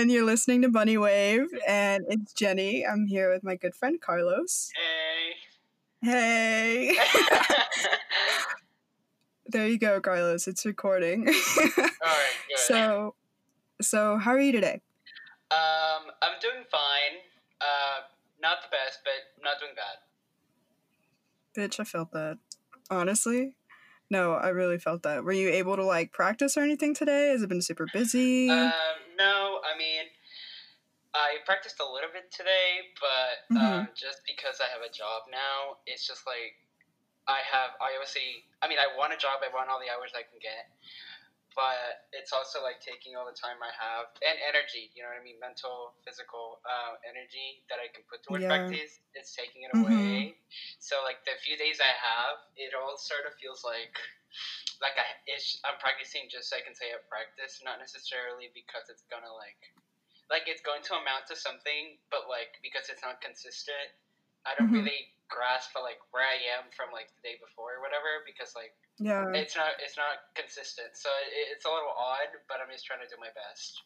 Everyone, you're listening to Bunny Wave, and it's Jenny. I'm here with my good friend Carlos. Hey. Hey. there you go, Carlos. It's recording. All right, good. so, so how are you today? um, I'm doing fine. Uh, not the best, but I'm not doing bad. Bitch, I felt that. Honestly, no, I really felt that. Were you able to like practice or anything today? Has it been super busy? Um, no, I mean, I practiced a little bit today, but Mm-hmm. um, just because I have a job now, it's just like I have. I obviously, I mean, I want a job. I want all the hours I can get, but it's also like taking all the time I have and energy. You know what I mean? Mental, physical uh, energy that I can put toward Yeah. practice. It's taking it Mhm. away. So like the few days I have, it all sort of feels like like I it's, I'm practicing just so I can say I practice, not necessarily because it's gonna like like it's going to amount to something, but like because it's not consistent, I don't Mhm. really grasp like where I am from like the day before or whatever because like yeah. it's not it's not consistent. So it, it's a little odd, but I'm just trying to do my best.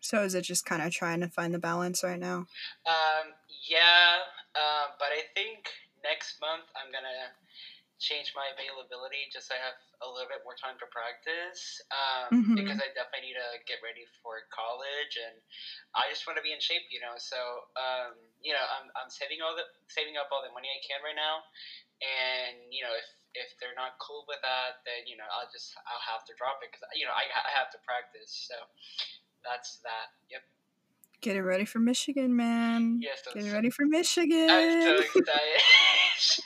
So is it just kind of trying to find the balance right now? Um, yeah, uh, but I think next month I'm gonna change my availability just so I have a little bit more time to practice. Um, Mhm. because I definitely need to get ready for college, and I just want to be in shape, you know. So, um, you know, I'm, I'm saving all the saving up all the money I can right now, and you know, if if they're not cool with that, then you know, I'll just I'll have to drop it because you know I, I have to practice. So that's that. Yep. Getting ready for Michigan, man. Yes. that's- Getting ready for Michigan. I'm so excited.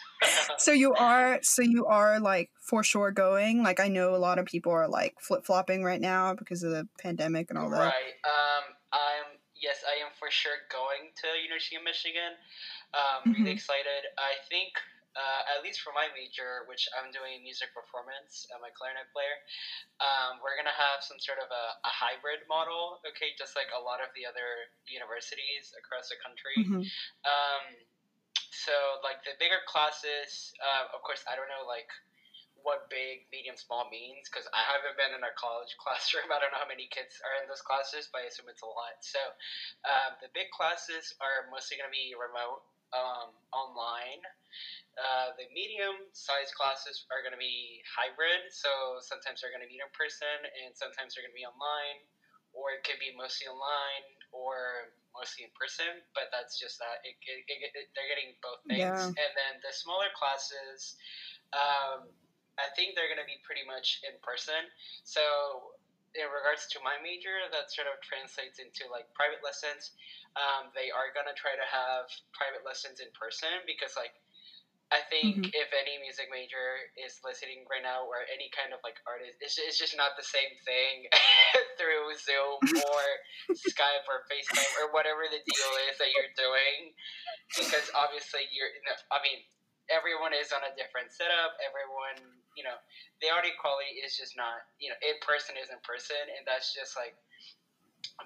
so you are so you are like for sure going like i know a lot of people are like flip-flopping right now because of the pandemic and all that Right. Um, I'm yes, I am for sure going to University of Michigan. Um, really Mhm. excited. I think uh, at least for my major, which I'm doing music performance, I'm a clarinet player. Um, we're gonna have some sort of a, a hybrid model. Okay, just like a lot of the other universities across the country. Mhm. Um, so like the bigger classes, uh, of course, I don't know like what big, medium, small means because I haven't been in a college classroom. I don't know how many kids are in those classes, but I assume it's a lot. So um, the big classes are mostly going to be remote, um, online. Uh, the medium sized classes are going to be hybrid. So sometimes they're going to meet in person and sometimes they're going to be online, or it could be mostly online or mostly in person. But that's just that. It, it, it, it- they're getting both things. Yeah. And then the smaller classes, um, I think they're going to be pretty much in person. So, in regards to my major, that sort of translates into like private lessons. Um, they are going to try to have private lessons in person because, like, I think if any music major is listening right now, or any kind of like artist, it's, it's just not the same thing through Zoom or Skype or FaceTime or whatever the deal is that you're doing. Because obviously, you're, I mean, everyone is on a different setup. Everyone, you know, the audio quality is just not, you know, in person is in person, and that's just like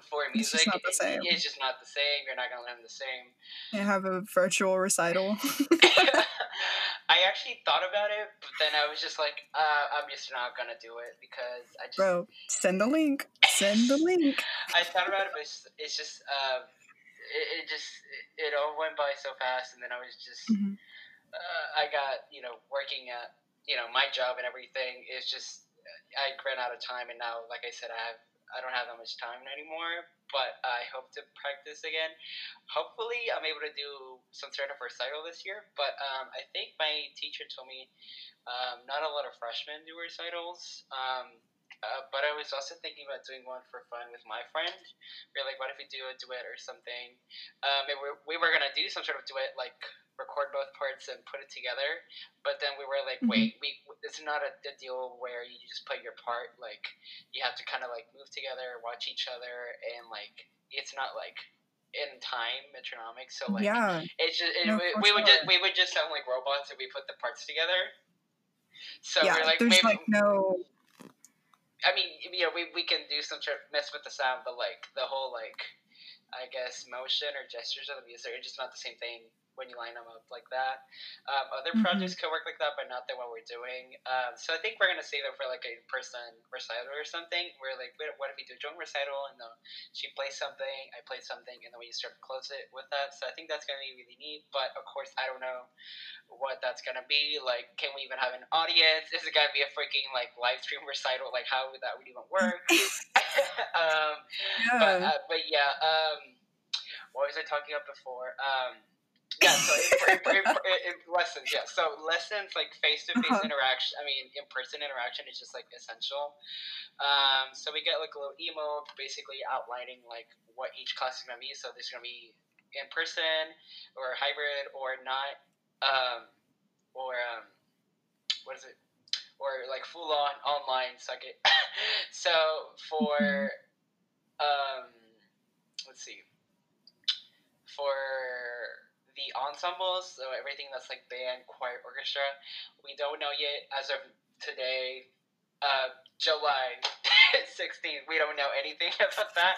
for music, It's just music, not the it- same. it's just not the same. You're not gonna learn the same. and have a virtual recital I actually thought about it, but then I was just like, uh, I'm just not gonna do it because I just bro send the link send the link I thought about it, but it's, it's just um, it, it just it, all went by so fast, and then I was just Mhm. Uh, I got you know working at you know my job and everything. is just I ran out of time, and now like I said, I have I don't have that much time anymore. But I hope to practice again. Hopefully, I'm able to do some sort of recital this year. But um, I think my teacher told me um, not a lot of freshmen do recitals. Um, uh, but I was also thinking about doing one for fun with my friend. We're like, what if we do a duet or something? Um, we we were gonna do some sort of duet, like record both parts and put it together. But then we were like, Mhm. wait, we it's not a, a deal where you just play your part. Like you have to kind of like move together, watch each other, and like it's not like in time metronomic. So like yeah it's just it, No, we, we would just we would just sound like robots if we put the parts together. So yeah we're like there's maybe like no I mean, you know, we, we can do some sort of mess with the sound, but like the whole like, I guess motion or gestures of the music are just not the same thing when you line them up like that. Um, other Mhm. projects could work like that, but not the one we're doing. Um, so I think we're gonna save it for like a person recital or something. Where like, what what if we do a joint recital and then she plays something, I play something, and then we start to close it with that. So I think that's gonna be really neat. But of course, I don't know what that's gonna be. Like, can we even have an audience? Is it gonna be a freaking like live stream recital? Like, how would that would even work? um, but Yeah. uh, but yeah, um, what was I talking about before? Um, yeah, so in lessons, yeah. So lessons like face to face Uh-huh. interaction. I mean, in person interaction is just like essential. Um, so we get like a little email, basically outlining like what each class is gonna be. So there's gonna be in person or hybrid or not, um, or um, what is it? Or like full on online. Suck it. so for um, let's see for the ensembles, so everything that's like band, choir, orchestra, we don't know yet as of today, uh, July 16th. We don't know anything about that.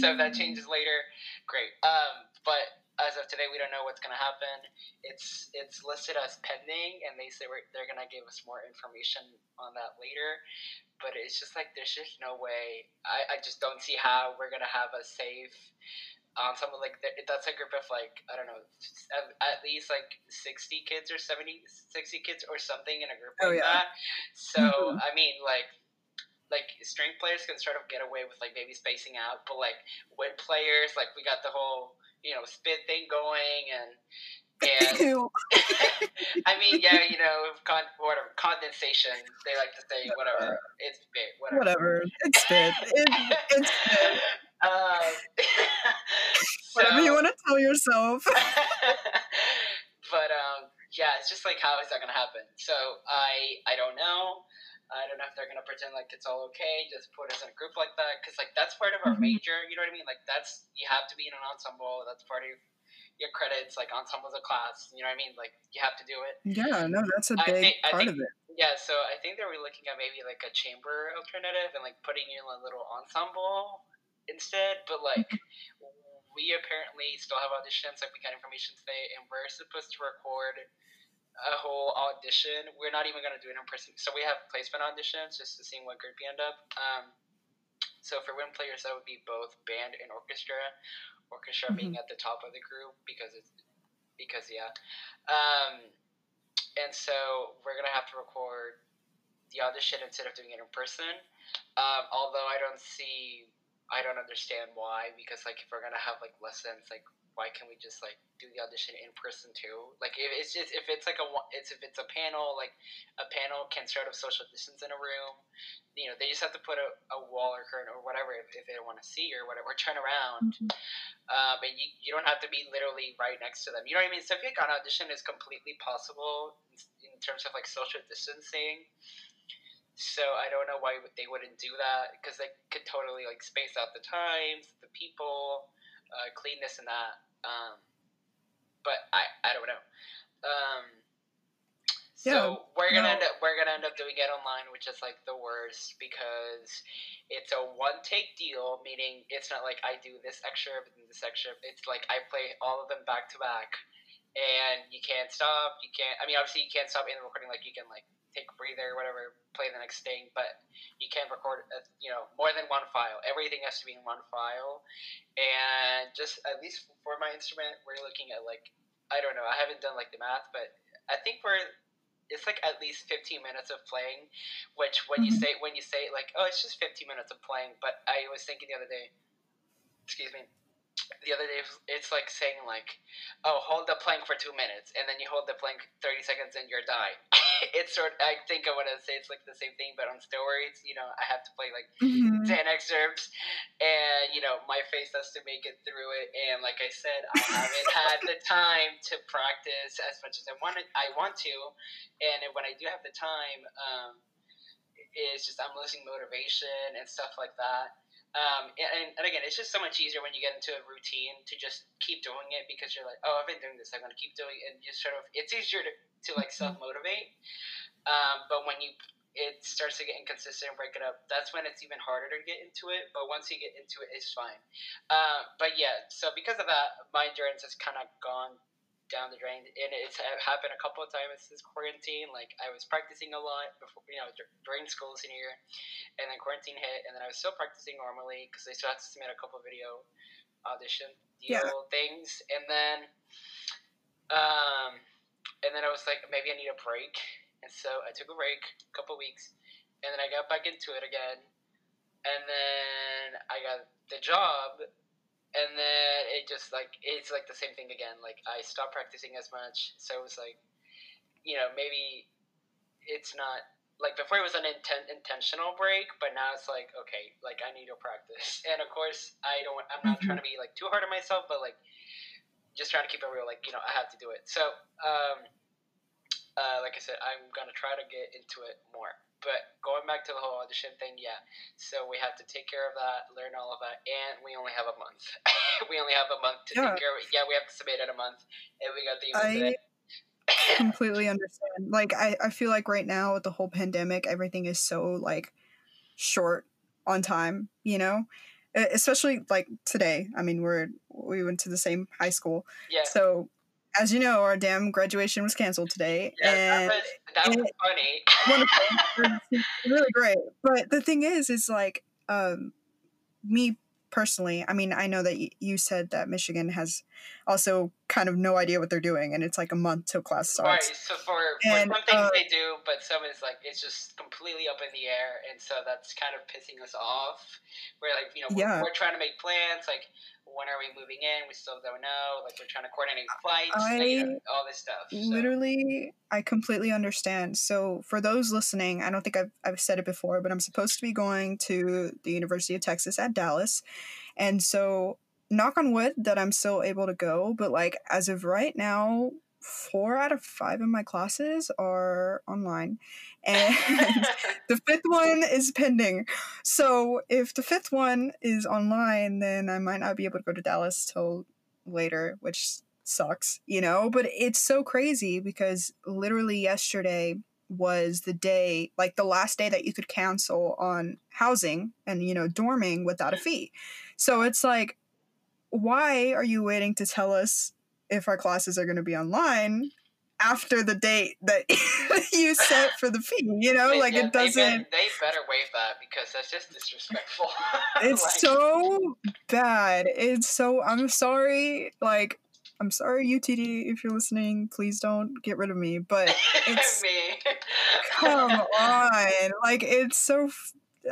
So if that changes later, great. Um, but as of today, we don't know what's gonna happen. It's it's listed as pending, and they say they're gonna give us more information on that later. But it's just like there's just no way. I, I just don't see how we're gonna have a safe ensemble like that, that's a group of like I don't know at, least like 60 kids or 70 60 kids or something in a group Oh, like yeah. that so Mhm. I mean like like string players can sort of get away with like maybe spacing out but like wind players like we got the whole you know spit thing going and and I mean yeah you know con- whatever condensation they like to say whatever it's big whatever Whatever. It's spit. It, it's spit. um, Whatever you want to tell yourself. but um, yeah, it's just like how is that gonna happen? So I I don't know. I don't know if they're gonna pretend like it's all okay, just put us in a group like that, because like that's part of our Mhm. major. You know what I mean? Like that's you have to be in an ensemble. That's part of your credits. Like ensemble as a class. You know what I mean? Like you have to do it. Yeah, no, that's a big think- part think- of it. Yeah, so I think they were looking at maybe like a chamber alternative and like putting you in a little ensemble instead. But like, we apparently still have auditions. Like we got information today, and we're supposed to record a whole audition. We're not even gonna do it in person. So we have placement auditions just to see what group you end up. Um, so for wind players, that would be both band and orchestra. Orchestra being at the top of the group because it's because yeah. Um, and so we're gonna have to record the audition instead of doing it in person. Um, although I don't see, I don't understand why because like if we're gonna have like lessons, like why can't we just like do the audition in person too? Like if it's just if it's like a it's if it's a panel, like a panel can sort of social distance in a room. You know, they just have to put a, a wall or curtain or whatever if, if they don't want to see or whatever, or turn around. Uh, but you, you don't have to be literally right next to them. You know what I mean? So I feel like an audition is completely possible in, in terms of like social distancing. So I don't know why they wouldn't do that because they could totally like space out the times, the people, uh, clean this and that. Um, but I, I don't know. Um, so Yeah, we're gonna no. end up we're gonna end up doing it online, which is like the worst because it's a one take deal, meaning it's not like I do this extra and this extra. It's like I play all of them back to back, and you can't stop. You can't. I mean, obviously you can't stop in the recording. Like you can like take a breather or whatever, play the next thing, but you can't record. uh you know, more than one file. Everything has to be in one file, and just at least for my instrument, we're looking at like I don't know. I haven't done like the math, but I think we're it's like at least 15 minutes of playing which when you Mhm. say when you say like oh it's just 15 minutes of playing but i was thinking the other day excuse me the other day it's like saying like oh hold the plank for two minutes and then you hold the plank 30 seconds and you're dying it's sort i think i want to say it's like the same thing but on steroids you know i have to play like Mhm. 10 excerpts and you know my face has to make it through it and like i said i haven't had the time to practice as much as i wanted i want to and when i do have the time um, it's just i'm losing motivation and stuff like that um, and, and again it's just so much easier when you get into a routine to just keep doing it because you're like oh i've been doing this i'm going to keep doing it and just sort of it's easier to, to like self-motivate um, but when you it starts to get inconsistent and break it up, that's when it's even harder to get into it. But once you get into it, it's fine. Uh, but yeah, so because of that, my endurance has kind of gone down the drain, and it's happened a couple of times since quarantine. Like I was practicing a lot before, you know, during school senior year, and then quarantine hit, and then I was still practicing normally because I still had to submit a couple video audition deal yeah. things, and then, um, and then I was like, maybe I need a break, and so I took a break, a couple weeks, and then I got back into it again, and then I got the job and then it just like it's like the same thing again. Like I stopped practicing as much, so it was like, you know, maybe it's not like before it was an inten- intentional break, but now it's like okay, like I need to practice. And of course, I don't. I'm not mm-hmm. trying to be like too hard on myself, but like just trying to keep it real. Like you know, I have to do it. So, um, uh, like I said, I'm gonna try to get into it more. But going back to the whole audition thing, yeah. So we have to take care of that, learn all of that, and we only have a month. we only have a month to yeah. take care of it. Yeah, we have to submit it a month, and we got the. I completely understand. Like, I I feel like right now with the whole pandemic, everything is so like short on time. You know, especially like today. I mean, we're we went to the same high school. Yeah. So as you know, our damn graduation was canceled today. Yeah, and that was, that was funny. wonderful. really great. But the thing is, is like, um, me personally, I mean, I know that y- you said that Michigan has also kind of no idea what they're doing, and it's like a month till class starts. Right. So for, for some things uh, they do, but some is like it's just completely up in the air, and so that's kind of pissing us off. We're like, you know, we're, yeah. we're trying to make plans, like when are we moving in? We still don't know. Like we're trying to coordinate flights, I, like, you know, all this stuff. So. Literally, I completely understand. So for those listening, I don't think I've I've said it before, but I'm supposed to be going to the University of Texas at Dallas, and so knock on wood that I'm still able to go. But like as of right now, four out of five of my classes are online. And the fifth one is pending. So if the fifth one is online then i might not be able to go to dallas till later which sucks you know? But it's so crazy because literally yesterday was the day like the last day that you could cancel on housing and you know dorming without a fee. So it's like why are you waiting to tell us if our classes are going to be online after the date that you set for the fee. You know, like yeah, it doesn't. They better, they better waive that because that's just disrespectful. it's like... so bad. It's so. I'm sorry. Like. I'm sorry, UTD, if you're listening, please don't get rid of me. But it's me. come on, like it's so,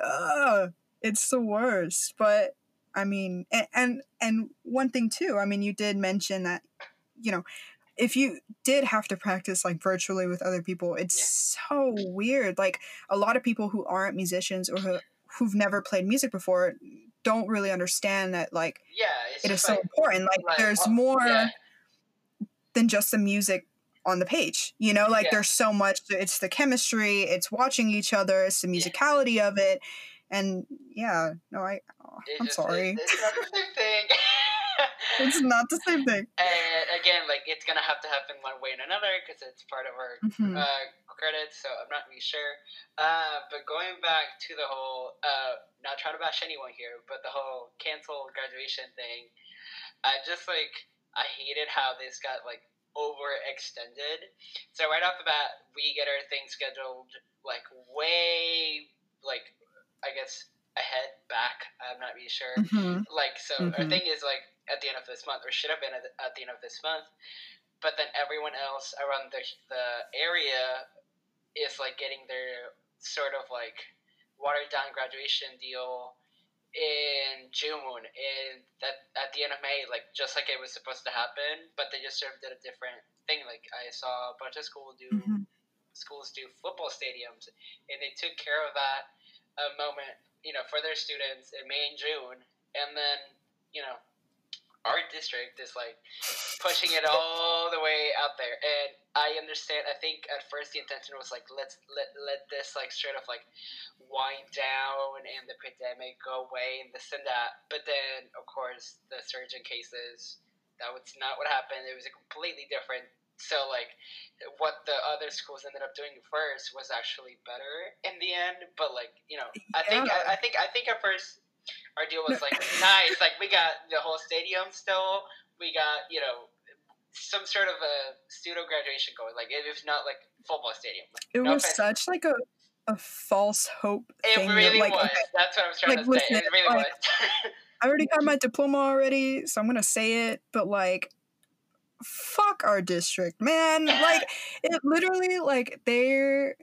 uh, it's the worst. But I mean, and, and and one thing too. I mean, you did mention that, you know, if you did have to practice like virtually with other people, it's yeah. so weird. Like a lot of people who aren't musicians or who who've never played music before don't really understand that like yeah, it is so like, important. Like, like there's oh, more yeah. than just the music on the page. You know, like yeah. there's so much. It's the chemistry. It's watching each other. It's the musicality of it. And yeah, no, I I'm just, sorry. It's not the same thing. it's not the same thing. And again, like it's gonna have to happen one way and another because it's part of our mm-hmm. uh, credits. So I'm not really sure. Uh, but going back to the whole, uh, not trying to bash anyone here, but the whole cancel graduation thing. I just like I hated how this got like overextended. So right off the bat, we get our thing scheduled like way like I guess ahead, back. I'm not really sure. Mm-hmm. Like, so mm-hmm. our thing is like at the end of this month, or should have been at the, at the end of this month. But then everyone else around the the area is like getting their sort of like watered down graduation deal in June, and that at the end of May, like just like it was supposed to happen, but they just sort of did a different thing. Like I saw a bunch of schools do mm-hmm. schools do football stadiums, and they took care of that a moment you know, for their students in May and June, and then you know, our district is like pushing it all the way out there. And I understand. I think at first the intention was like let's let let this like straight of like wind down and the pandemic go away and this and that. But then of course the surge in cases. That was not what happened. It was a completely different so like what the other schools ended up doing first was actually better in the end but like you know i think I, I, think i think at first our deal was like nice like we got the whole stadium still we got you know some sort of a pseudo graduation going, like if not like football stadium. Like, it no was offense. such like a a false hope It thing. that, really like, was. okay, That's what I was trying Like, to say. it really like, was. I already got my diploma already, so I'm gonna say it, but like fuck our district, man. Like it literally like they're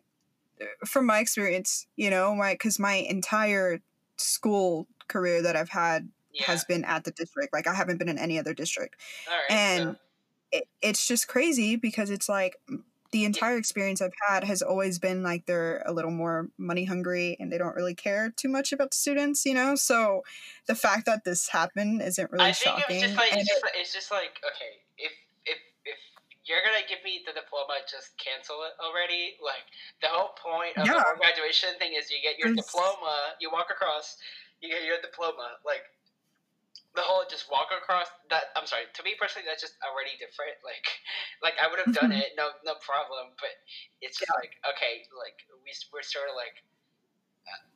uh, from my experience, you know, my cuz my entire school career that I've had yeah. has been at the district. Like I haven't been in any other district. Right. and so, It, it's just crazy because it's like the entire experience I've had has always been like they're a little more money hungry and they don't really care too much about the students, you know? So the fact that this happened isn't really I think shocking. it was just like it's it- just, like it's just like okay, you're gonna give me the diploma, just cancel it already. Like the whole point of the Yeah. whole graduation thing is you get your It's- diploma, you walk across, you get your diploma. Like the whole just walk across that. I'm sorry. To me personally, that's just already different. Like like I would have done Mhm. it, no no problem. But it's just like okay, like we we're sort of like.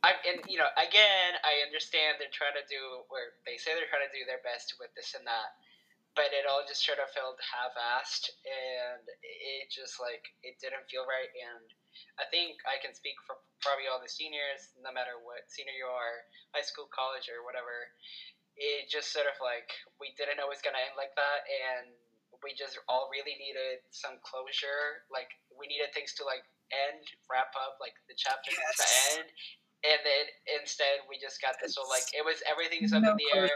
I and you know again I understand they're trying to do where they say they're trying to do their best with this and that, but it all just sort of felt half-assed and it just like it didn't feel right and I think I can speak for probably all the seniors no matter what senior you are high school college or whatever. It just sort of like we didn't know it was gonna end like that and we just all really needed some closure. Like we needed things to like end wrap up like the chapter needs to end and then instead we just got this whole like it was everything's up no in the air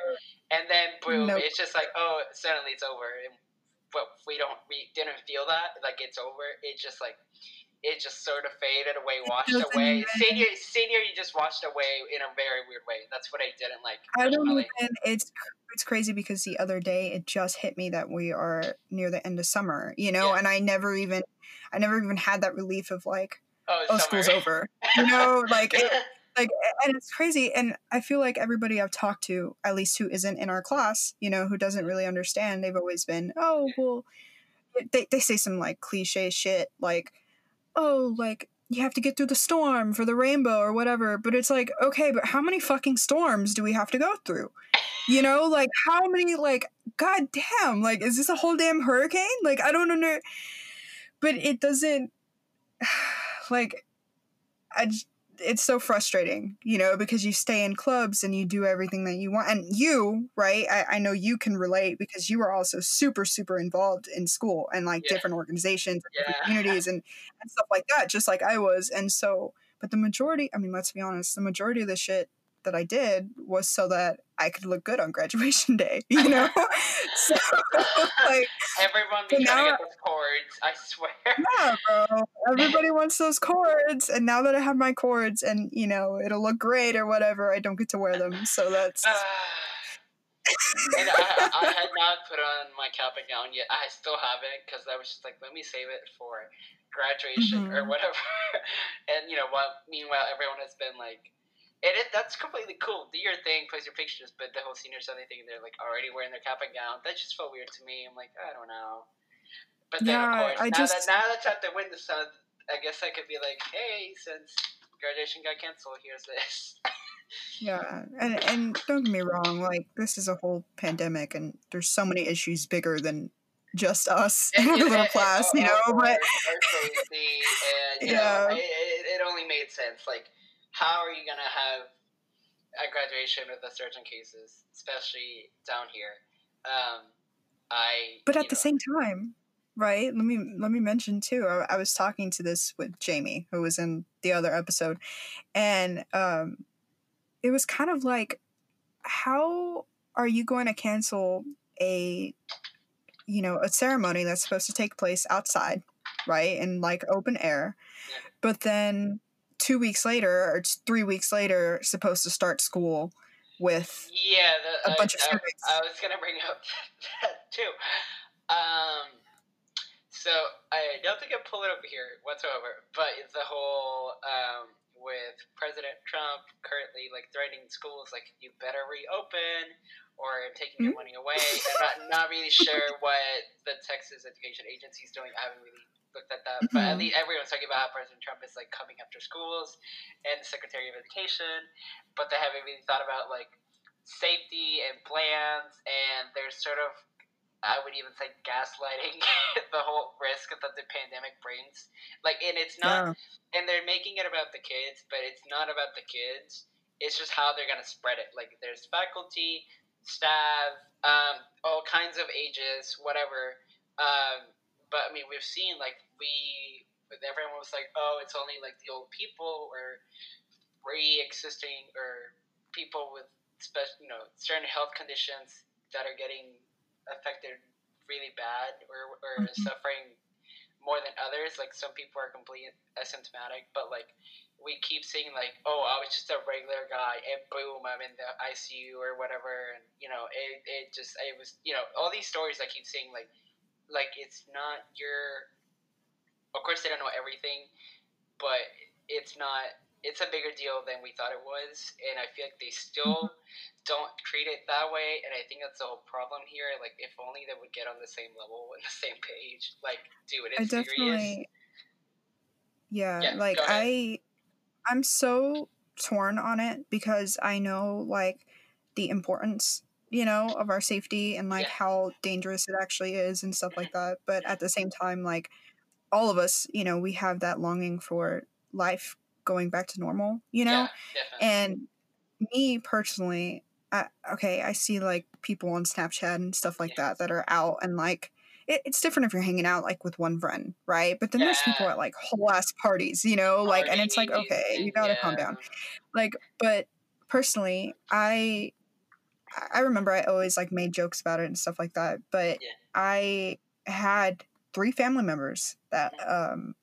and then boom, it's just like oh, suddenly it's over. And, but we don't, we didn't feel that like it's over. It just like it just sort of faded away, washed away. even- Senior, senior, you just washed away in a very weird way. That's what I didn't like. I don't even. It's it's crazy because the other day it just hit me that we are near the end of summer, you know, Yeah. and I never even, I never even had that relief of like, Oh, oh, school's over, you know, like it, like and it's crazy and i feel like everybody i've talked to at least who isn't in our class you know who doesn't really understand they've always been oh well they, they say some like cliche shit like oh like you have to get through the storm for the rainbow or whatever but it's like okay but how many fucking storms do we have to go through? You know like how many like god damn like is this a whole damn hurricane? Like i don't know but it doesn't like i just it's so frustrating, you know, because you stay in clubs and you do everything that you want. And you, right? I, I know you can relate because you are also super, super involved in school and like Yeah. different organizations, different Yeah. communities, and, and stuff like that, just like I was. And so, but the majority, I mean, let's be honest, the majority of the shit that I did was so that I could look good on graduation day, you know? so, like, Everyone be trying to get those cords. I swear. yeah, bro. Everybody wants those cords, and now that I have my cords, and you know it'll look great or whatever, I don't get to wear them. So that's and I, I had not put on my cap and gown yet. I still haven't because I was just like, let me save it for graduation or Mhm. whatever. and you know, while meanwhile everyone has been like, and it, that's completely cool. Do your thing, post your pictures, but the whole senior Sunday thing, they're like already wearing their cap and gown. That just felt weird to me. I'm like, I don't know. But then Yeah, of course, I now just- that now that's at the window, so I guess I could be like, hey, since graduation got canceled, here's this. yeah, and and don't get me wrong, like this is a whole pandemic, and there's so many issues bigger than just us in our little class, you know. But course, are crazy, and you Yeah. know, it, it, it only made sense. Like, how are you gonna have a graduation with a surge in cases, especially down here? Um, I. but at the same time right let me let me mention too I, I was talking to this with jamie who was in the other episode and um it was kind of like how are you going to cancel a you know a ceremony that's supposed to take place outside right in like open air Yeah. but then two weeks later or three weeks later supposed to start school with Yeah, the, a bunch of students. I, I was gonna bring up that too. Um, so I don't think I pull it up here whatsoever, but it's the whole um, with President Trump currently like threatening schools, like you better reopen or I'm taking your money away. I'm not not really sure what the Texas Education Agency is doing. I haven't really looked at that, but at Mhm. least everyone's talking about how President Trump is like coming after schools and the Secretary of Education, but they haven't really thought about like safety and plans, and there's sort of I would even say gaslighting the whole risk that the pandemic brings. Like, and it's not, yeah. and they're making it about the kids, but it's not about the kids. It's just how they're gonna spread it. Like, there's faculty, staff, um, all kinds of ages, whatever. Um, but I mean, we've seen like we, everyone was like, oh, it's only like the old people or pre-existing or people with special, you know, certain health conditions that are getting affected really bad or, or mm-hmm. suffering more than others. Like some people are completely asymptomatic, but like we keep seeing like, oh, I was just a regular guy, and boom, I'm in the ICU or whatever, and you know, it, it just it was you know all these stories I keep seeing like like it's not your. Of course, they don't know everything, but it's not it's a bigger deal than we thought it was, and I feel like they still mm-hmm. don't treat it that way, and I think that's the whole problem here. Like, if only they would get on the same level and the same page. Like, dude, it's I definitely, yeah, yeah, like I, I'm so torn on it because I know like the importance you know of our safety and like yeah. how dangerous it actually is and stuff like that but at the same time like all of us you know we have that longing for life going back to normal, you know? Yeah, and me personally, I, okay, I see like people on Snapchat and stuff like that that are out and like it, it's different if you're hanging out like with one friend, right? But then yeah. there's people at like whole ass parties, you know, like, and it's like, okay, you gotta yeah. calm down. Like, but personally, I I remember I always like made jokes about it and stuff like that, but I had three family members that mm-hmm. um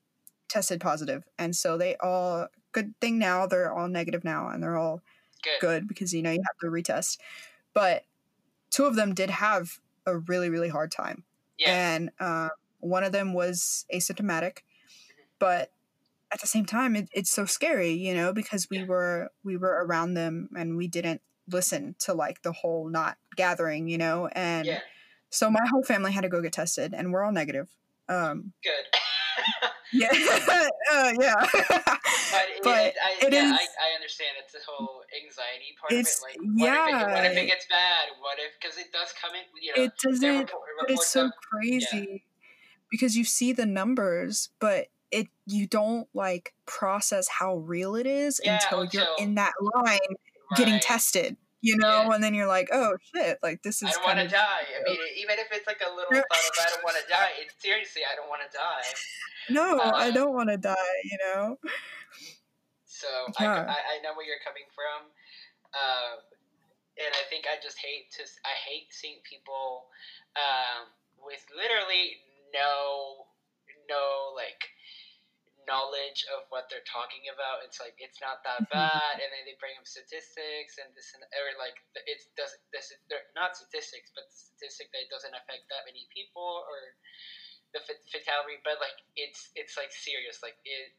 tested positive, and so they all good thing now they're all negative now, and they're all good, good because you know you have to retest. But two of them did have a really really hard time, yeah. and uh, one of them was asymptomatic, mm-hmm. but at the same time it, it's so scary you know because we yeah. were we were around them and we didn't listen to like the whole not gathering you know and yeah. so my whole family had to go get tested and we're all negative um good yeah, uh, yeah. but, but it, I, it yeah, is, I, I, understand it's the whole anxiety part of it. Like, what yeah. If it, what if it gets bad? What if because it does come in? You know, it doesn't. Report, it's so crazy yeah. because you see the numbers, but it you don't like process how real it is yeah, until, until you're in that line right. getting tested you know, yeah. and then you're like, oh shit, like this is. I don't want to die. I mean, even if it's like a little thought of I don't want to die, it's seriously, I don't want to die. No, um, I don't want to die. You know. So yeah. I, I know where you're coming from, um, and I think I just hate to I hate seeing people um, with literally no no like knowledge of what they're talking about. It's like it's not that mm-hmm. bad, and then they bring up statistics and this and or like it does this. They're not statistics, but the statistic that it doesn't affect that many people or the fatality. But like it's it's like serious. Like it,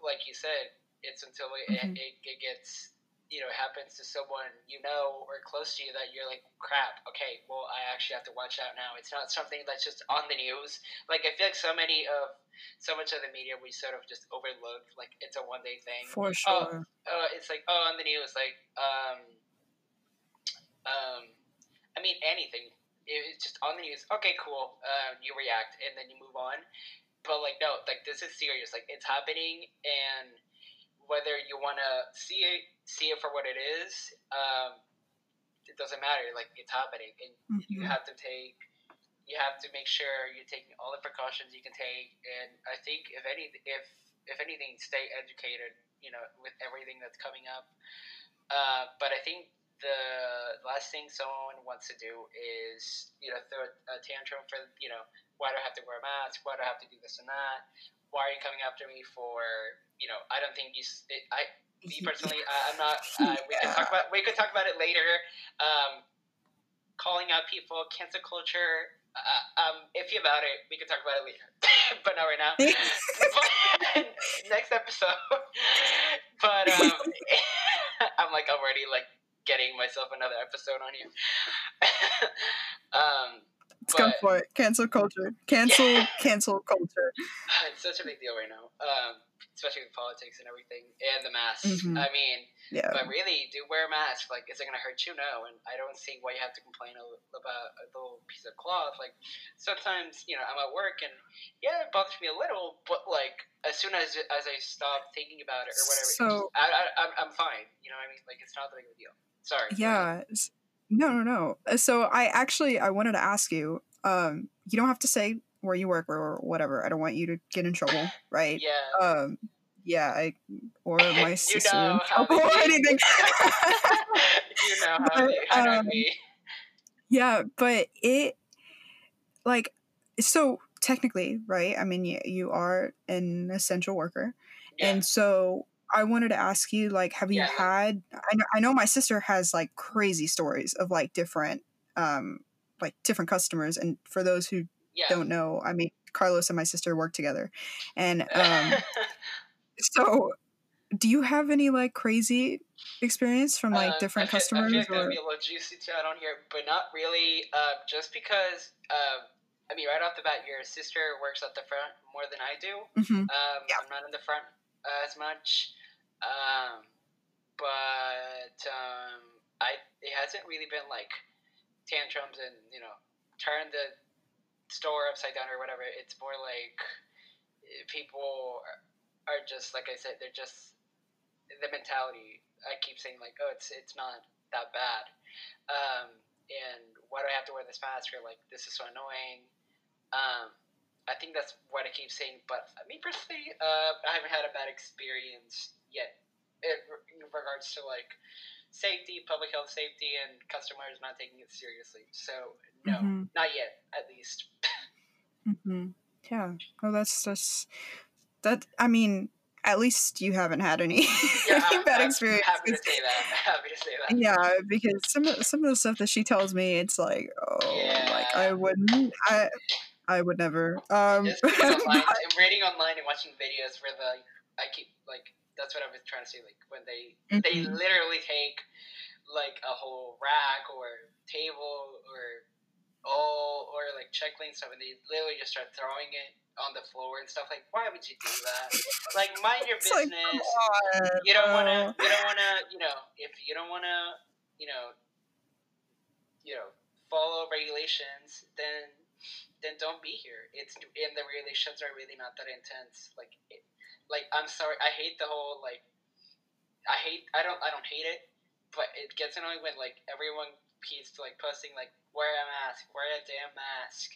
like you said, it's until it, mm-hmm. it, it gets you know happens to someone you know or close to you that you're like crap okay well i actually have to watch out now. It's not something that's just on the news. Like i feel like so many of so much of the media we sort of just overlook like it's a one day thing. For oh, sure. oh, uh, it's like oh on the news like um um i mean anything. It's just on the news. Okay cool uh, you react and then you move on. But like no like this is serious. Like it's happening and whether you want to see it, see it for what it is, um, it doesn't matter. Like it's happening, and mm-hmm. you have to take, you have to make sure you're taking all the precautions you can take. And I think if any, if if anything, stay educated. You know, with everything that's coming up. Uh, but I think the last thing someone wants to do is you know throw a tantrum for you know why do I have to wear a mask? Why do I have to do this and that? Why are you coming after me for you know, I don't think you. It, I me personally, uh, I'm not. Uh, we can talk about we could talk about it later. Um, calling out people, cancel culture. Uh, um, iffy about it. We can talk about it later, but not right now. next episode. but um, I'm like already like getting myself another episode on you. um, Let's but, go for it. Cancel culture. Cancel. Yeah. Cancel culture. It's such a big deal right now. Um, especially with politics and everything, and the masks. Mhm. I mean, Yeah. but really, do wear a mask. Like, is it gonna hurt you? No, and I don't see why you have to complain about a little piece of cloth. Like, sometimes you know I'm at work and yeah, it bothers me a little, but like as soon as as I stop thinking about it or whatever, So- just- I, I I'm, I'm fine. You know what I mean? Like, it's not that big of a deal. Sorry. Yeah. No, no, no. Uh, So I actually I wanted to ask you. Um, you don't have to say where you work or whatever. I don't want you to get in trouble, right? Yeah. Um, yeah, I or my sister know or anything. you know how But, um, yeah, but it like so technically, right? I mean, you, you are an essential worker, Yeah. and so I wanted to ask you, like, have you Yeah, had? I know, I know my sister has like crazy stories of like different, um, like different customers, and for those who yeah. don't know, I mean, Carlos and my sister work together, and um, so do you have any like crazy experience from like Uh, different I feel, customers? I feel it's or? be a little juicy to add on here, but not really. Uh, just because, um, I mean, right off the bat, your sister works at the front more than I do. Mhm. Um, Yeah. I'm not in the front uh, as much, um, but um, I it hasn't really been like tantrums and you know turn the store upside down or whatever. It's more like eh, people are- just like I said, they're just the mentality. I keep saying like, oh, it's it's not that bad, um, and why do I have to wear this mask? Or like, this is so annoying. Um, I think that's what I keep saying. But me personally, uh, I haven't had a bad experience yet in, in regards to like safety, public health safety, and customers not taking it seriously. So no, Mhm. not yet, at least. Hmm Yeah. Oh, that's that's that. I mean, at least you haven't had any, Yeah, any bad experience. happy to say that. Happy to say that. Yeah, because some of some of the stuff that she tells me, it's like, oh, like I wouldn't, I, I would never. Um, Just reading online, but- I'm reading online and watching videos where the I keep like that's what I was trying to say. Like when they they Mhm. literally take like a whole rack or table or all or like check lane stuff and they literally just start throwing it on the floor and stuff. Like why would you do that? Like mind your It's business. on, you don't wanna. You don't want to. You know, if you don't want to, you know, you know, follow regulations, then then don't be here. It's and the regulations are really not that intense. Like, it, like I'm sorry, I hate the whole like. I hate. I don't. I don't hate it, but it gets annoying when like everyone keeps like posting like wear a mask, wear a damn mask.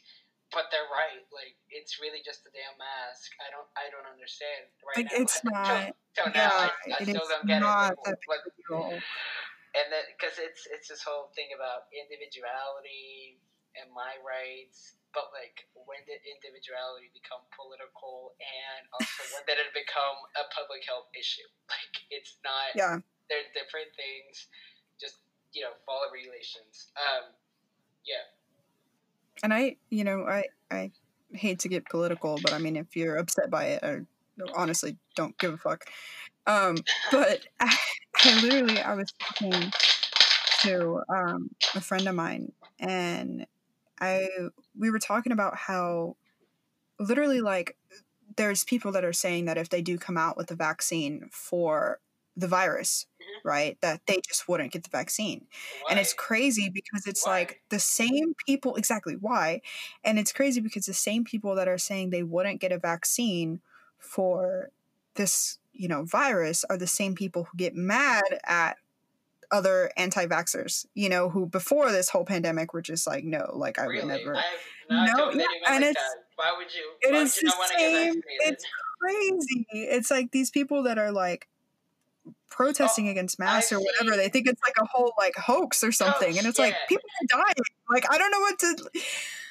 But they're right. Like it's really just a damn mask. I don't. I don't understand right Like now. it's not. till now, I, Yeah, I still don't get not it. that Like, big a deal. and then because it's it's this whole thing about individuality and my rights but like when did individuality become political and also when did it become a public health issue like it's not Yeah. they're different things just you know follow regulations um yeah and I, you know, I I hate to get political, but I mean, if you're upset by it, I honestly don't give a fuck. Um, but I, I literally, I was talking to um, a friend of mine, and I we were talking about how literally like there's people that are saying that if they do come out with a vaccine for the virus, Mhm. right, that they just wouldn't get the vaccine. And it's crazy because it's Why? like the same people exactly why? And it's crazy because the same people that are saying they wouldn't get a vaccine for this you know virus are the same people who get mad at other anti-vaxxers you know who before this whole pandemic were just like no like i really? would never not No, yeah, and like it's- that why would you? it why is would you the not want to get same it's crazy. It's like these people that are like protesting Oh, against masks I've or whatever seen- they think it's like a whole like hoax or something and Hoax, it's like people are dying like i don't know what to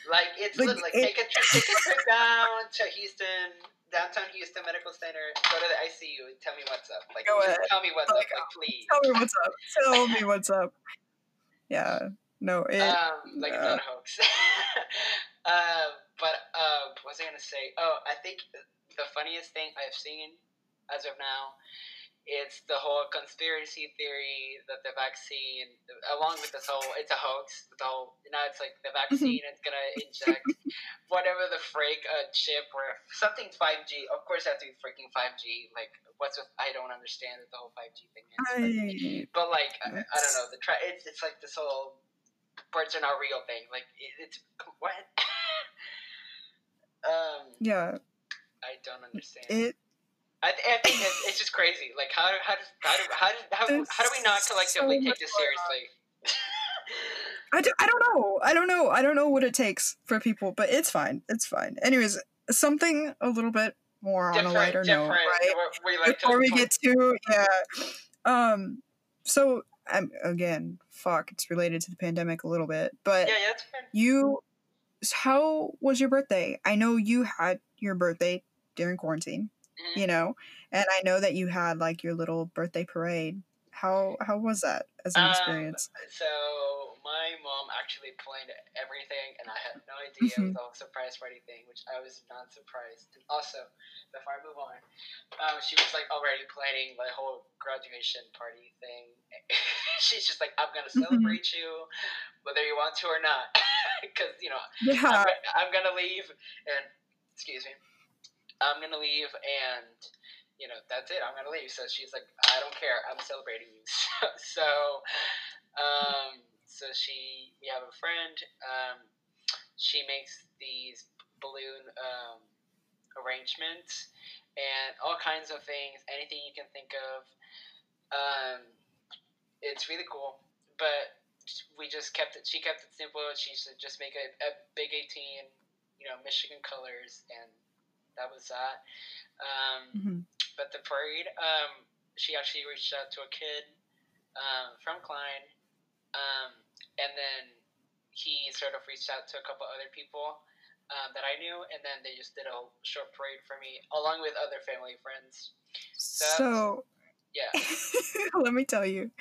Like it's Like, like it- take a trip, take a trip down to Houston, downtown Houston Medical Center. Go to the ICU and tell me what's up. Like Go ahead. tell me what's Like, up, like please. tell me what's up tell me what's up yeah no it um, like it's uh, not a hoax. uh, but uh, what was I gonna say? Oh, I think the funniest thing I've seen as of now it's the whole conspiracy theory that the vaccine, along with this whole, it's a hoax. The whole now it's like the vaccine is gonna inject whatever the freak a chip or something five G. Of course, it has to be freaking five G. Like what's with I don't understand the whole five G thing is. But, but like I, I, don't know the try. It's it's like this whole birds are not real thing. Like it, it's what. um. Yeah. I don't understand. It I, th- I think it's, it's, just crazy. Like how how does how do how do, how, how do we not collectively so take this seriously? I, do, I don't know. I don't know. I don't know what it takes for people, but it's fine. It's fine. Anyways, something a little bit more different, on a lighter note, right? We like Before we get to yeah. Um. So um, again, fuck. It's related to the pandemic a little bit, but yeah, yeah, you. How was your birthday? I know you had your birthday during quarantine mm-hmm. you know and i know that you had like your little birthday parade how how was that as an um, experience so my mom actually planned everything and i had no idea mm-hmm. it was all surprise party thing which i was not surprised and also before i move on um, she was like already planning the whole graduation party thing she's just like i'm gonna mm-hmm. celebrate mm-hmm. you whether you want to or not because you know yeah. I'm, I'm gonna leave and excuse me I'm gonna leave and you know that's it. I'm gonna leave. So she's like, I don't care. I'm celebrating you. so, um, so she we have a friend. Um, she makes these balloon um, arrangements and all kinds of things. Anything you can think of. Um, it's really cool, but we just kept it. She kept it simple. She said just make a, a big 18, you know, Michigan colors and that was that. Um, mm-hmm. But the parade, um, she actually reached out to a kid um, from Klein, um, and then he sort of reached out to a couple other people um, that I knew, and then they just did a short parade for me, along with other family friends. So, so yeah. let me tell you,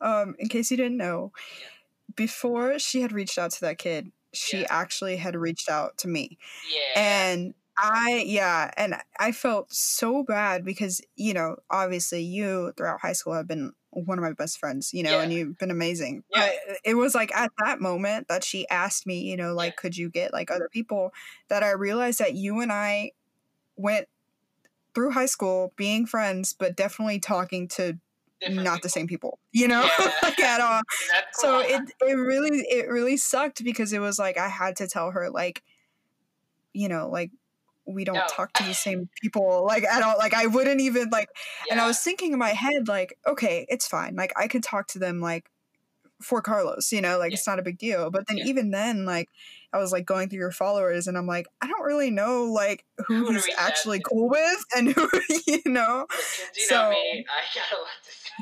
um, in case you didn't know, yeah. before she had reached out to that kid, she yeah. actually had reached out to me. Yeah. And I yeah, and I felt so bad because you know obviously you throughout high school have been one of my best friends, you know, yeah. and you've been amazing. Yeah. But it was like at that moment that she asked me, you know, like yeah. could you get like other people that I realized that you and I went through high school being friends, but definitely talking to Different not people. the same people, you know, like at all. So it it really it really sucked because it was like I had to tell her like, you know, like we don't no. talk to the same people like at all like i wouldn't even like yeah. and i was thinking in my head like okay it's fine like i can talk to them like for carlos you know like yeah. it's not a big deal but then yeah. even then like i was like going through your followers and i'm like i don't really know like who, he's actually cool with and who you know you so know me,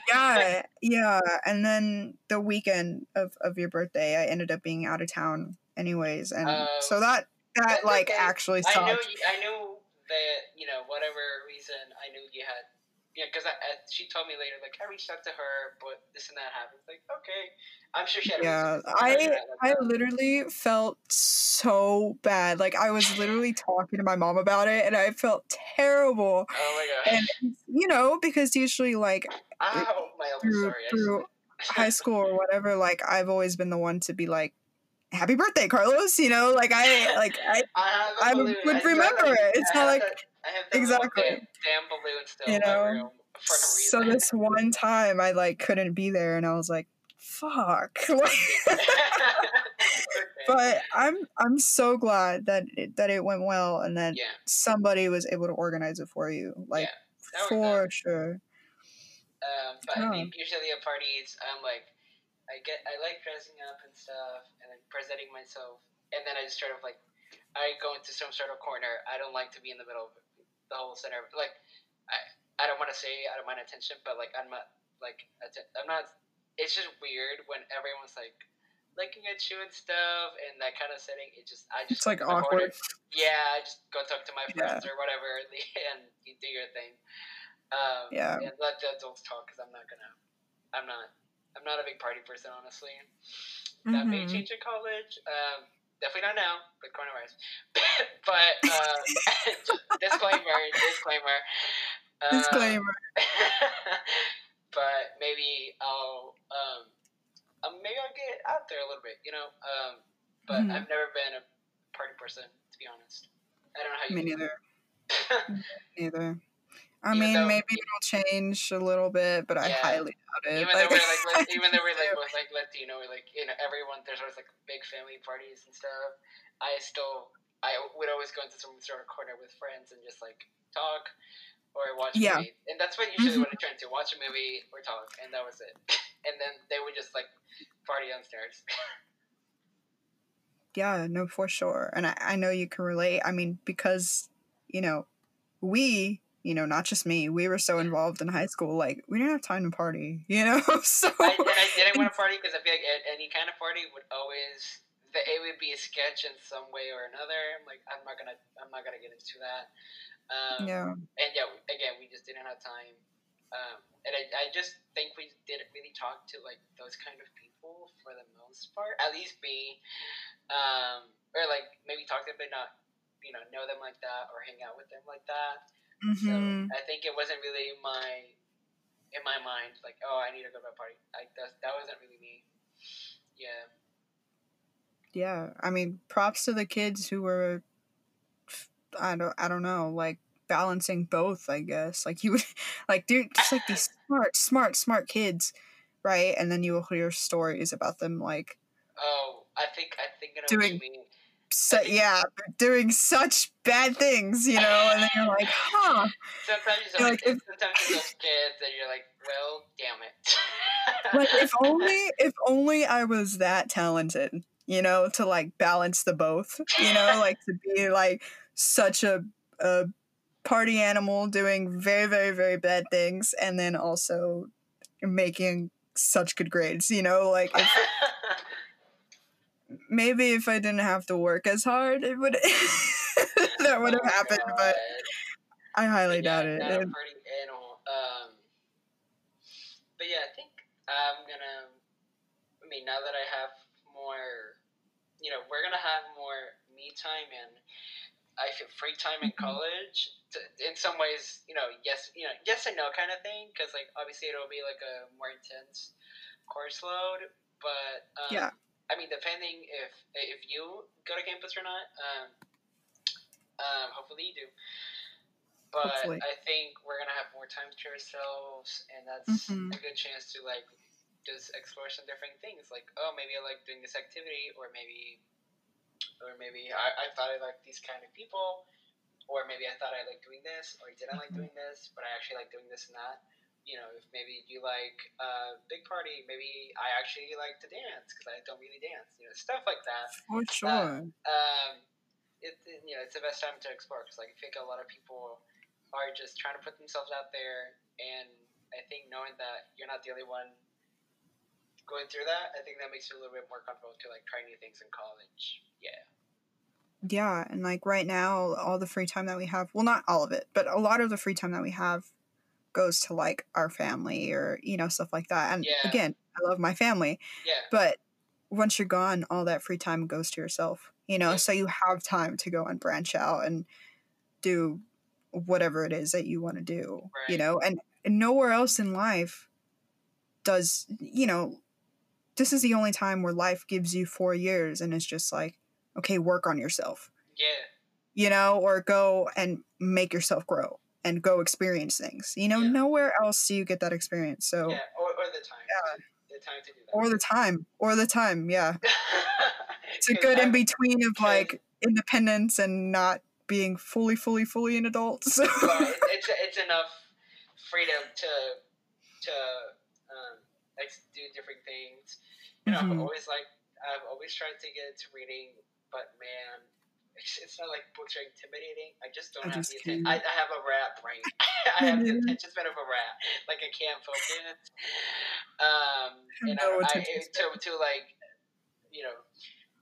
yeah yeah and then the weekend of of your birthday i ended up being out of town anyways and uh, so that that like thing, actually sucked. I knew, I knew that you know whatever reason I knew you had. Yeah, because she told me later, like I reached out to her, but this and that happened. Like, okay, I'm sure she had. Yeah, I I literally felt so bad. Like I was literally talking to my mom about it, and I felt terrible. Oh my gosh! And you know, because usually like Ow, through, sorry. through high school or whatever, like I've always been the one to be like, happy birthday, Carlos. You know, like I like I I, I would remember it. It's not like exactly damn, damn balloon still you know. So this one time I like couldn't be there, and I was like, "Fuck." but I'm I'm so glad that it, that it went well, and that yeah. somebody was able to organize it for you, like yeah, for sure. Um, but. I think usually at parties, I'm like, I get I like dressing up and stuff presenting myself, and then I just sort of like I go into some sort of corner. I don't like to be in the middle of the whole center. Like I I don't want to say I don't mind attention, but like I'm not like I'm not. It's just weird when everyone's like looking at you and stuff and that kind of setting. It just I just it's like awkward. Yeah, I just go talk to my friends yeah. or whatever, and you do your thing. Um, yeah. And let the adults talk because I'm not gonna. I'm not I'm not a big party person, honestly. That mm-hmm. may change in college. Um, definitely not now, but coronavirus. but uh, disclaimer, disclaimer. Um, Disclaimer. but maybe I'll um, um, maybe I'll get out there a little bit, you know. Um, but Mhm. I've never been a party person, to be honest. I don't know how you. Me neither. Neither. I Even mean, though- maybe it'll change a little bit, but I highly doubt it. even Like, though we're like, even though we're like both like Latino, we're like you know everyone there's always like big family parties and stuff. I still I would always go into some sort of corner with friends and just like talk or watch a Yeah. movie, and that's what usually Mhm. what I try to watch a movie or talk, and that was it. and then they would just like party downstairs. Yeah, no, for sure. And I, I know you can relate. I mean, because, you know, we, you know, not just me, we were so involved in high school, like, we didn't have time to party, you know? so, I, and I didn't want to party because I feel like any kind of party would always the, it would be a sketch in some way or another. I'm like, I'm not gonna, I'm not gonna get into that. Um, yeah. and yeah, again, we just didn't have time. Um, and I, I just think we didn't really talk to like those kind of people for the most part. At least me, um, or like maybe talk to them, but not, you know, know them like that or hang out with them like that. So hmm I think it wasn't really my, in my mind, like, oh, I need to go to a party. Like that, that wasn't really me. Yeah. Yeah. I mean, props to the kids who were, I don't, I don't know, like, balancing both, I guess. Like, you would, like, dude, just like these smart, smart, smart kids, right? And then you will hear stories about them, like, Oh, I think I think I know Doing-. So, yeah, doing such bad things, you know, and then you're like, huh. Sometimes you You're like, like, if- sometimes you're those kids and you're like, well, damn it. Like if only if only I was that talented, you know, to like balance the both, you know, like to be like such a a party animal doing very very very bad things and then also making such good grades, you know, like if, maybe if I didn't have to work as hard, it would that would have Oh, happened, but I highly yeah, doubt it. Not a And- party animal. Um, but yeah, I think I'm gonna. I mean, now that I have more, you know, we're gonna have more me time and I feel free time in Mhm. college. To, in some ways, you know, yes, you know, yes and no kind of thing. Because like obviously it'll be like a more intense course load, but um, Yeah. I mean, depending if if you go to campus or not. Um, um, hopefully you do. But Hopefully. I think we're gonna have more time to ourselves, and that's Mhm. a good chance to like just explore some different things. Like, oh, maybe I like doing this activity, or maybe, or maybe I, I thought I liked these kind of people, or maybe I thought I liked doing this, or I didn't like Mhm. doing this, but I actually like doing this and that. You know, if maybe you like a big party, maybe I actually like to dance because I don't really dance. You know, stuff like that for sure. um, it, it- you know, it's the best time to explore because like I think a lot of people are just trying to put themselves out there, and I think knowing that you're not the only one going through that, I think that makes you a little bit more comfortable to like try new things in college. Yeah. Yeah, and like right now, all the free time that we have, well, not all of it, but a lot of the free time that we have goes to like our family or, you know, stuff like that. And Yeah. again, I love my family, Yeah. but once you're gone, all that free time goes to yourself, you know, Yeah. so you have time to go and branch out and do whatever it is that you want to do, you know, and, and nowhere else in life does, you know, this is the only time where life gives you four years and it's just like, okay, work on yourself Yeah. you know, or go and make yourself grow and go experience things. You know, Yeah. nowhere else do you get that experience. So, Yeah. Or, or the time. Yeah. The time to do that. or the time, or the time, yeah. It's a good in between of like independence and not being fully, fully, fully an adult. So, it's it's enough freedom to to um, like do different things. You know, I've Mhm. always like I've always tried to get into reading, but man, it's, it's not like books are intimidating. I just don't I have just the atten- I, I have a rat brain. I have the attention span of a rat. Like I can't focus. Um, and No I, I, to to like you know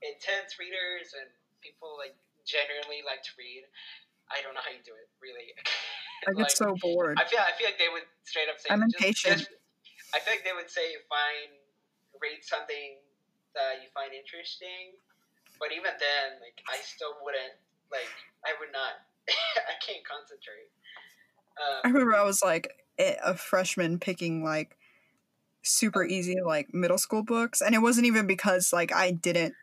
intense readers and people like genuinely like to read. I don't know how you do it, really. I get Like, so bored. I feel I feel like they would straight up say I'm impatient. just- I feel like they would say find read something that you find interesting, but even then, like I still wouldn't like I would not. I can't concentrate. Um, I remember I was like a freshman picking like super easy like middle school books, and it wasn't even because like I didn't.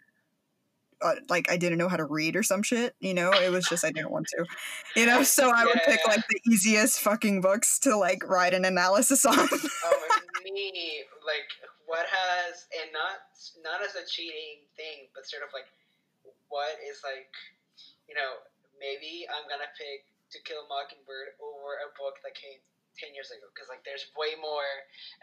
Uh, like I didn't know how to read or some shit, you know. It was just I didn't want to, you know. So I would pick Yeah. like the easiest fucking books to like write an analysis on. oh, me, like, what has, and not not as a cheating thing, but sort of like, what is like, you know, maybe I'm gonna pick To Kill a Mockingbird over a book that came ten years ago, because like, there's way more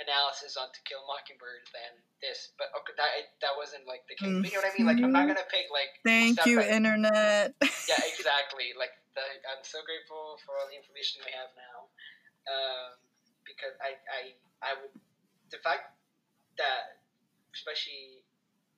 analysis on To Kill a Mockingbird than this. But okay, that that wasn't like the case. But you know what I mean? Like, I'm not gonna pick like. Thank stuff you, internet. yeah, exactly. Like the, I'm so grateful for all the information we have now, um, because I, I, I would the fact that especially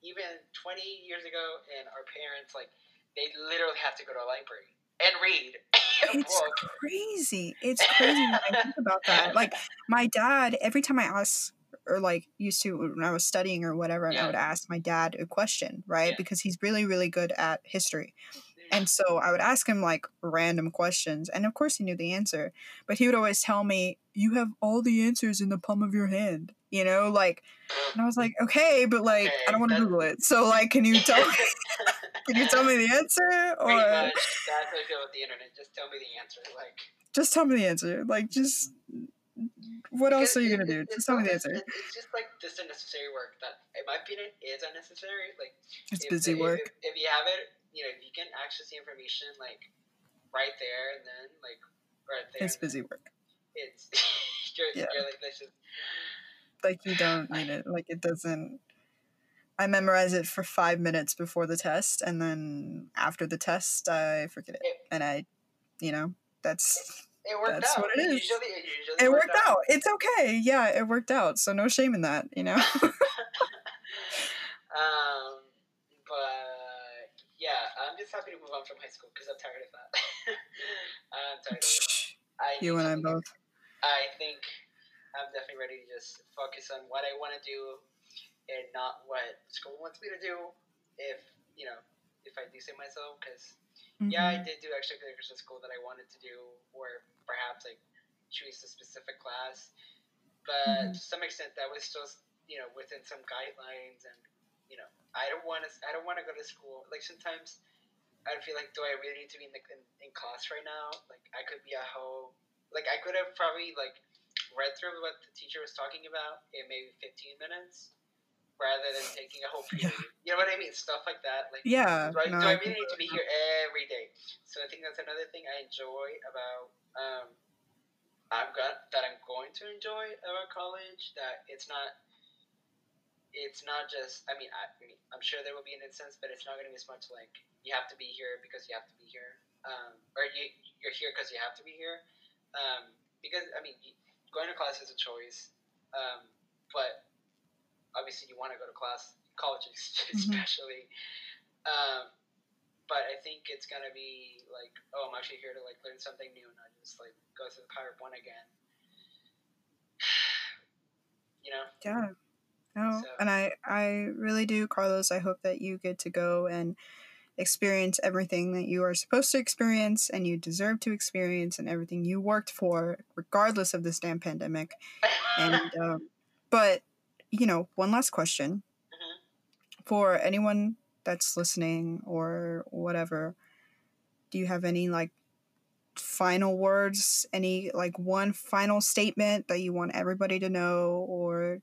even 20 years ago and our parents like they literally have to go to a library and read it's crazy. It's crazy when I think about that. Like my dad, every time I ask or like used to when I was studying or whatever, and I would ask my dad a question, right? Yeah. Because he's really, really good at history. Mm-hmm. And so I would ask him like random questions, and of course he knew the answer. But he would always tell me, "You have all the answers in the palm of your hand," you know, like. And I was like, "Okay, but like I don't want to Google it. So like, can you tell me? Can you tell me the answer, or that's how I feel with the internet. Just tell me the answer. Like, just tell me the answer? Like, just what else are you gonna do? Just tell me the answer. It's, just like this unnecessary work that, in my opinion, is unnecessary. Like, It's busy the- work. If, if you have it, you know, if you can access the information like right there and then like right there. It's busy work. It's you're, Yeah. you're like is Like you don't need it. Like it doesn't. I memorize it for five minutes before the test, and then after the test, I forget it. And I, you know, that's it worked That's out. what it is. Usually, it usually it worked out. It's okay. Yeah, it worked out. So no shame in that. You know. Um, but yeah, I'm just happy to move on from high school because I'm tired of that. I'm tired of it. I you and I both. I think I'm definitely ready to just focus on what I want to do and not what school wants me to do. If you know, if I do say myself, because yeah, I Mhm. did do extracurriculars at school that I wanted to do, or perhaps like choose a specific class. But Mhm. to some extent, that was still you know within some guidelines, and you know, I don't want to. I don't want to go to school. Like sometimes, I feel like, do I really need to be in the in, in class right now? Like I could be at home. Like I could have probably like read through what the teacher was talking about in maybe 15 minutes, rather than taking a whole Yeah. period. You know what I mean? Stuff like that. Like Yeah. do I, no, do I really need to be here every day? So I think that's another thing I enjoy about um, I'm got that I'm going to enjoy about college. That it's not it's not just I mean I, I mean I'm sure there will be an instance, but it's not going to be as much like you have to be here because you have to be here, um, or you you're here because you have to be here. Um, because I mean you- going to class is a choice, um, but obviously you want to go to class, college especially. Um, but I think it's gonna be like, oh, I'm actually here to like learn something new, and not just like go through the power of one again. You know, Yeah. No, So- and I I really do, Carlos. I hope that you get to go and experience everything that you are supposed to experience and you deserve to experience and everything you worked for, regardless of this damn pandemic. And um, but you know, one last question Mhm. for anyone that's listening or whatever. Do you have any like final words? Any like one final statement that you want everybody to know, or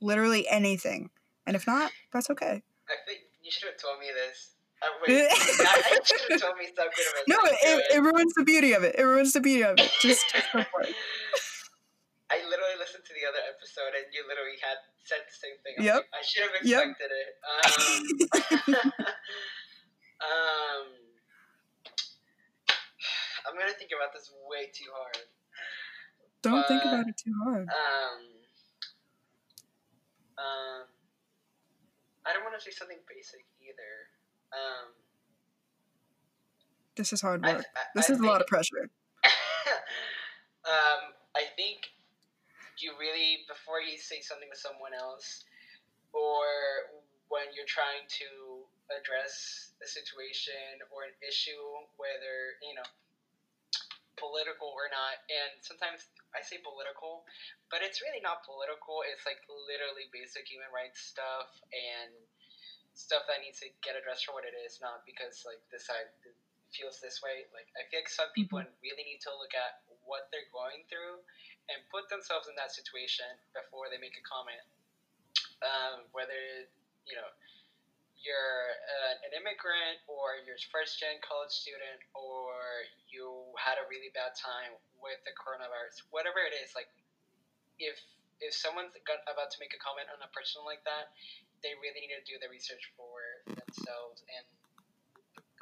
literally anything? And if not, that's okay. I think you should have told me this. Uh, wait, I, should have told me something about No, it, it ruins the beauty of it. It ruins the beauty of it. Just, just go for it. I literally listened to the other episode, and you literally had said the same thing. Yep. like, I should have Yep. expected it. Um, um, I'm gonna think about this way too hard. Don't think about it too hard. Um, um, I don't want to say something basic either. Um, This is hard work. I, This I is a lot of pressure. um, I think you really, before you say something to someone else, or when you're trying to address a situation or an issue, whether, you know, political or not. And sometimes I say political, but it's really not political. It's like literally basic human rights stuff and stuff that needs to get addressed for what it is, not because like this side feels this way. Like I feel like some people Mm-hmm. really need to look at what they're going through and put themselves in that situation before they make a comment. Um, whether you know you're uh, an immigrant or you're first gen college student or you had a really bad time with the coronavirus, whatever it is, like if if someone's got, about to make a comment on a person like that, they really need to do the research for themselves and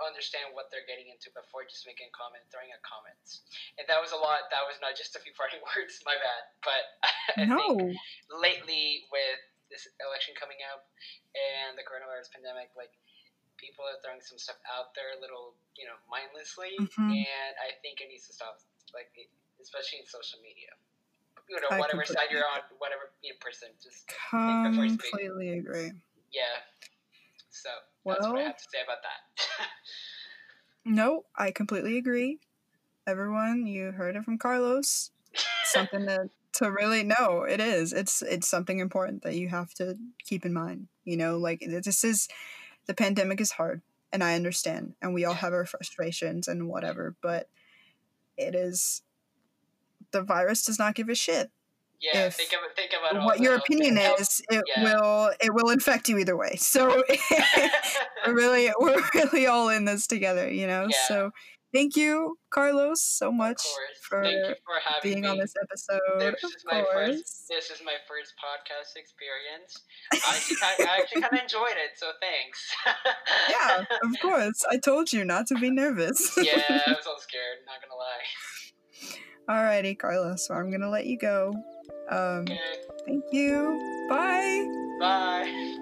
understand what they're getting into before just making a comment, throwing out comments. And that was a lot. That was not just a few parting words. My bad. But I no. think lately with this election coming up and the coronavirus pandemic, like people are throwing some stuff out there a little, you know, mindlessly, Mhm. and I think it needs to stop. Like, especially in social media. You know, I whatever side you're on, whatever person, just. Completely agree. yeah. So that's what I have to say about that. No, I completely agree. Everyone, you heard it from Carlos. Something to to really know. It is. It's it's something important that you have to keep in mind. You know, like this is the pandemic is hard, and I understand, and we all have our frustrations and whatever. But it is the virus does not give a shit yeah, If think about think about what your opinion is. It yeah. will it will infect you either way. So we're really we're really all in this together. You know. Yeah. So thank you, Carlos, so much for for having being me. on this episode. This is my first. This is my first podcast experience. I actually, kind- I actually kind of enjoyed it, so thanks. yeah, of course. I told you not to be nervous. yeah, I was all scared. Not gonna lie. Alrighty, Carla. So I'm gonna let you go. Um, okay. Thank you. Bye. Bye.